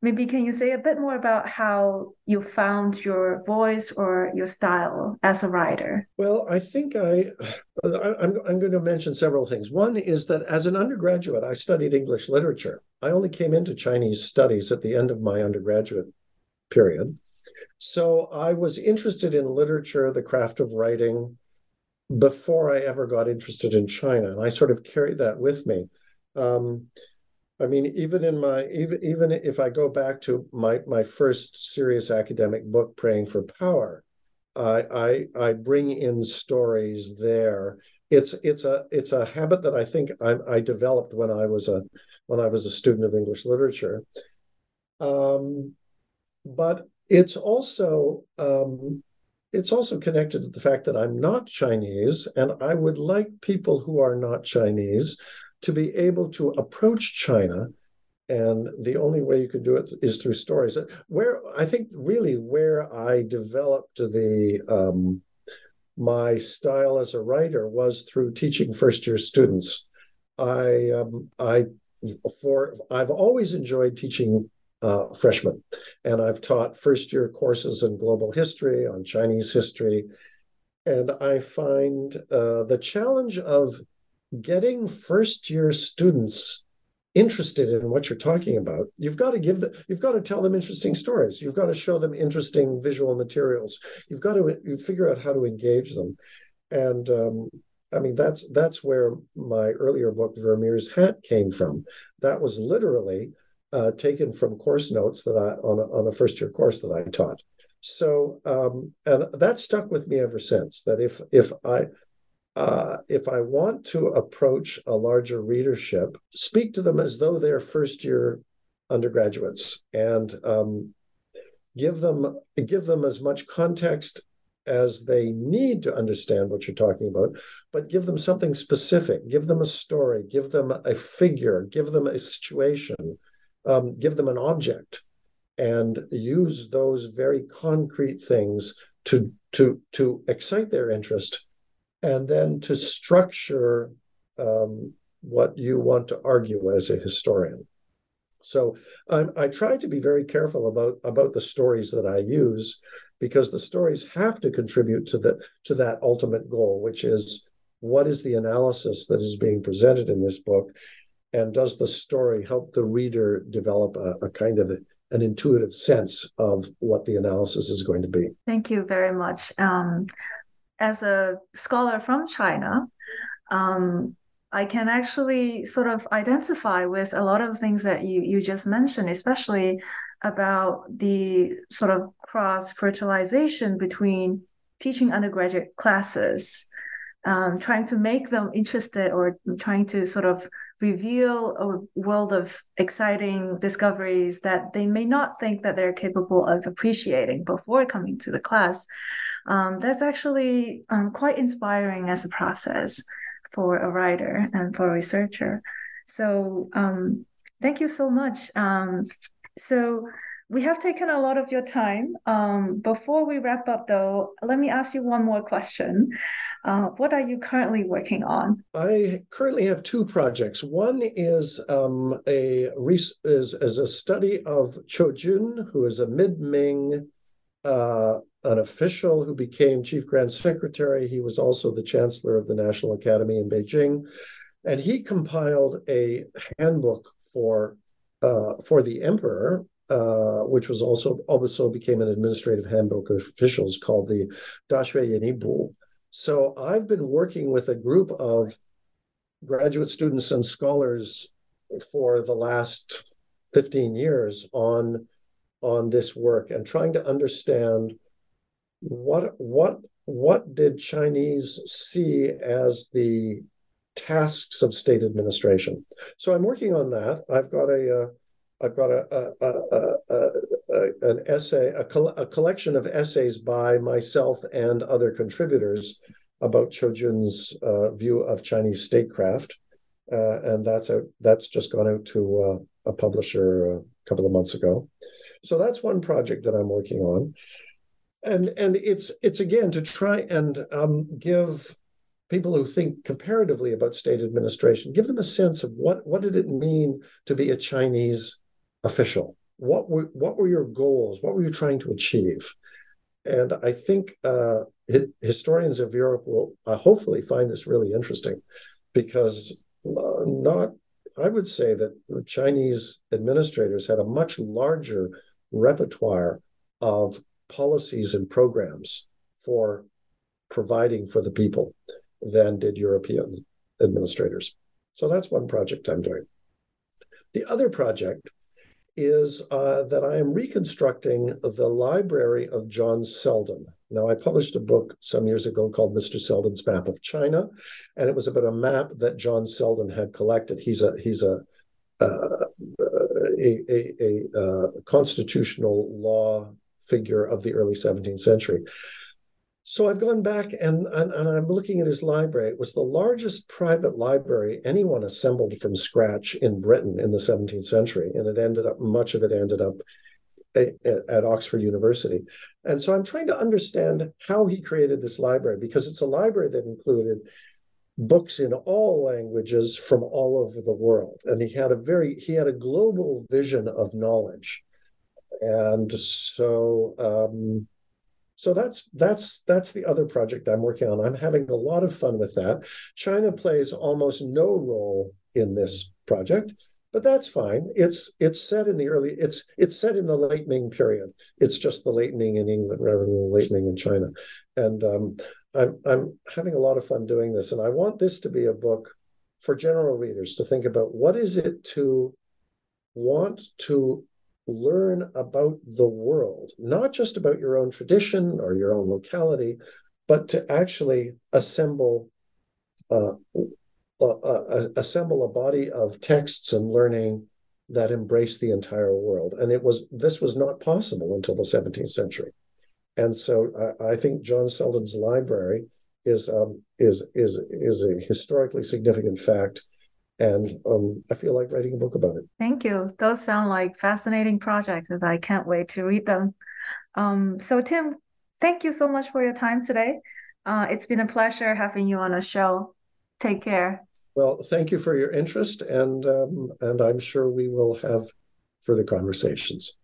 maybe can you say a bit more about how you found your voice or your style as a writer? Well i think i i'm, I'm going to mention several things. One is that as an undergraduate i studied english literature. I only came into chinese studies at the end of my undergraduate period. So i was interested in literature the craft of writing before i ever got interested in china and i sort of carried that with me um, I mean, even in my even even if I go back to my my first serious academic book, Praying for Power, I, I I bring in stories there. It's it's a it's a habit that I think I, I developed when I was a when I was a student of English literature. Um, but it's also um, it's also connected to the fact that I'm not Chinese, and I would like people who are not Chinese to be able to approach China. And the only way you can do it is through stories. Where I think really where I developed the um, my style as a writer was through teaching first year students. I um, I for I've always enjoyed teaching uh, freshman. And I've taught first year courses in global history, on Chinese history. And I find uh, the challenge of getting first year students interested in what you're talking about you've got to give them you've got to tell them interesting stories you've got to show them interesting visual materials you've got to you figure out how to engage them and um, i mean that's that's where my earlier book vermeer's hat came from that was literally uh, taken from course notes that I on a, on a first year course that I taught. So um, and that stuck with me ever since. That if if I uh, if I want to approach a larger readership, speak to them as though they're first year undergraduates and um, give them give them as much context as they need to understand what you're talking about, but give them something specific, give them a story, give them a figure, give them a situation, um, give them an object and use those very concrete things to to to excite their interest and then to structure um, what you want to argue as a historian. So I'm, i try to be very careful about about the stories that i use because the stories have to contribute to the to that ultimate goal which is what is the analysis that is being presented in this book and does the story help the reader develop a, a kind of a, an intuitive sense of what the analysis is going to be? Thank you very much. Um, as a scholar from china um, I can actually sort of identify with a lot of things that you, you just mentioned, especially about the sort of cross fertilization between teaching undergraduate classes, um, trying to make them interested or trying to sort of reveal a world of exciting discoveries that they may not think that they're capable of appreciating before coming to the class. Um, that's actually um, quite inspiring as a process for a writer and for a researcher. So um, thank you so much. Um, so we have taken a lot of your time. Um, before we wrap up, though, let me ask you one more question. Uh, what are you currently working on? I currently have two projects. One is um, a is, is a study of Qiu Jun, who is a mid Ming uh, an official who became chief grand secretary. He was also the chancellor of the National Academy in Beijing, and he compiled a handbook for uh, for the emperor uh, which was also also became an administrative handbook of officials called the Daxue Yanyibu. So I've been working with a group of graduate students and scholars for the last 15 years on on this work and trying to understand what what what did Chinese see as the tasks of state administration. So I'm working on that. I've got a, uh, I've got a, a, a, an essay, a, a, collection of essays by myself and other contributors about Qiu Jun's uh, view of Chinese statecraft, uh, and that's a that's just gone out to uh, a publisher a couple of months ago. So that's one project that I'm working on, and and it's it's again to try and um, give people who think comparatively about state administration give them a sense of what what did it mean to be a Chinese official? What were what were your goals? What were you trying to achieve? And I think uh, historians of Europe will uh, hopefully find this really interesting, because uh, not I would say that Chinese administrators had a much larger repertoire of policies and programs for providing for the people than did European administrators. So that's one project I'm doing. The other project is uh, that I am reconstructing the library of John Selden. Now, I published a book some years ago called Mr. Selden's Map of China, and it was about a map that John Selden had collected. He's a he's a uh, a, a, a uh, constitutional law figure of the early 17th century. So I've gone back and, and, and, I'm looking at his library. It was the largest private library anyone assembled from scratch in Britain in the 17th century. And it ended up, much of it ended up at, at Oxford University. And so I'm trying to understand how he created this library because it's a library that included books in all languages from all over the world. And he had a very, he had a global vision of knowledge. And so, um, so that's that's that's the other project I'm working on. I'm having a lot of fun with that. China plays almost no role in this project, but that's fine. It's it's set in the early it's it's set in the late Ming period. It's just the late Ming in England rather than the late Ming in China. And um, I'm I'm having a lot of fun doing this, and I want this to be a book for general readers to think about what is it to want to learn about the world, not just about your own tradition or your own locality, but to actually assemble uh, uh, uh, assemble a body of texts and learning that embrace the entire world. And it was this was not possible until the 17th century. And so I, I think John Selden's library is um, is is is a historically significant fact and um, I feel like writing a book about it. Thank you. Those sound like fascinating projects, and I can't wait to read them. Um, so, Tim, thank you so much for your time today. Uh, it's been a pleasure having you on a show. Take care. Well, thank you for your interest, and um, and I'm sure we will have further conversations.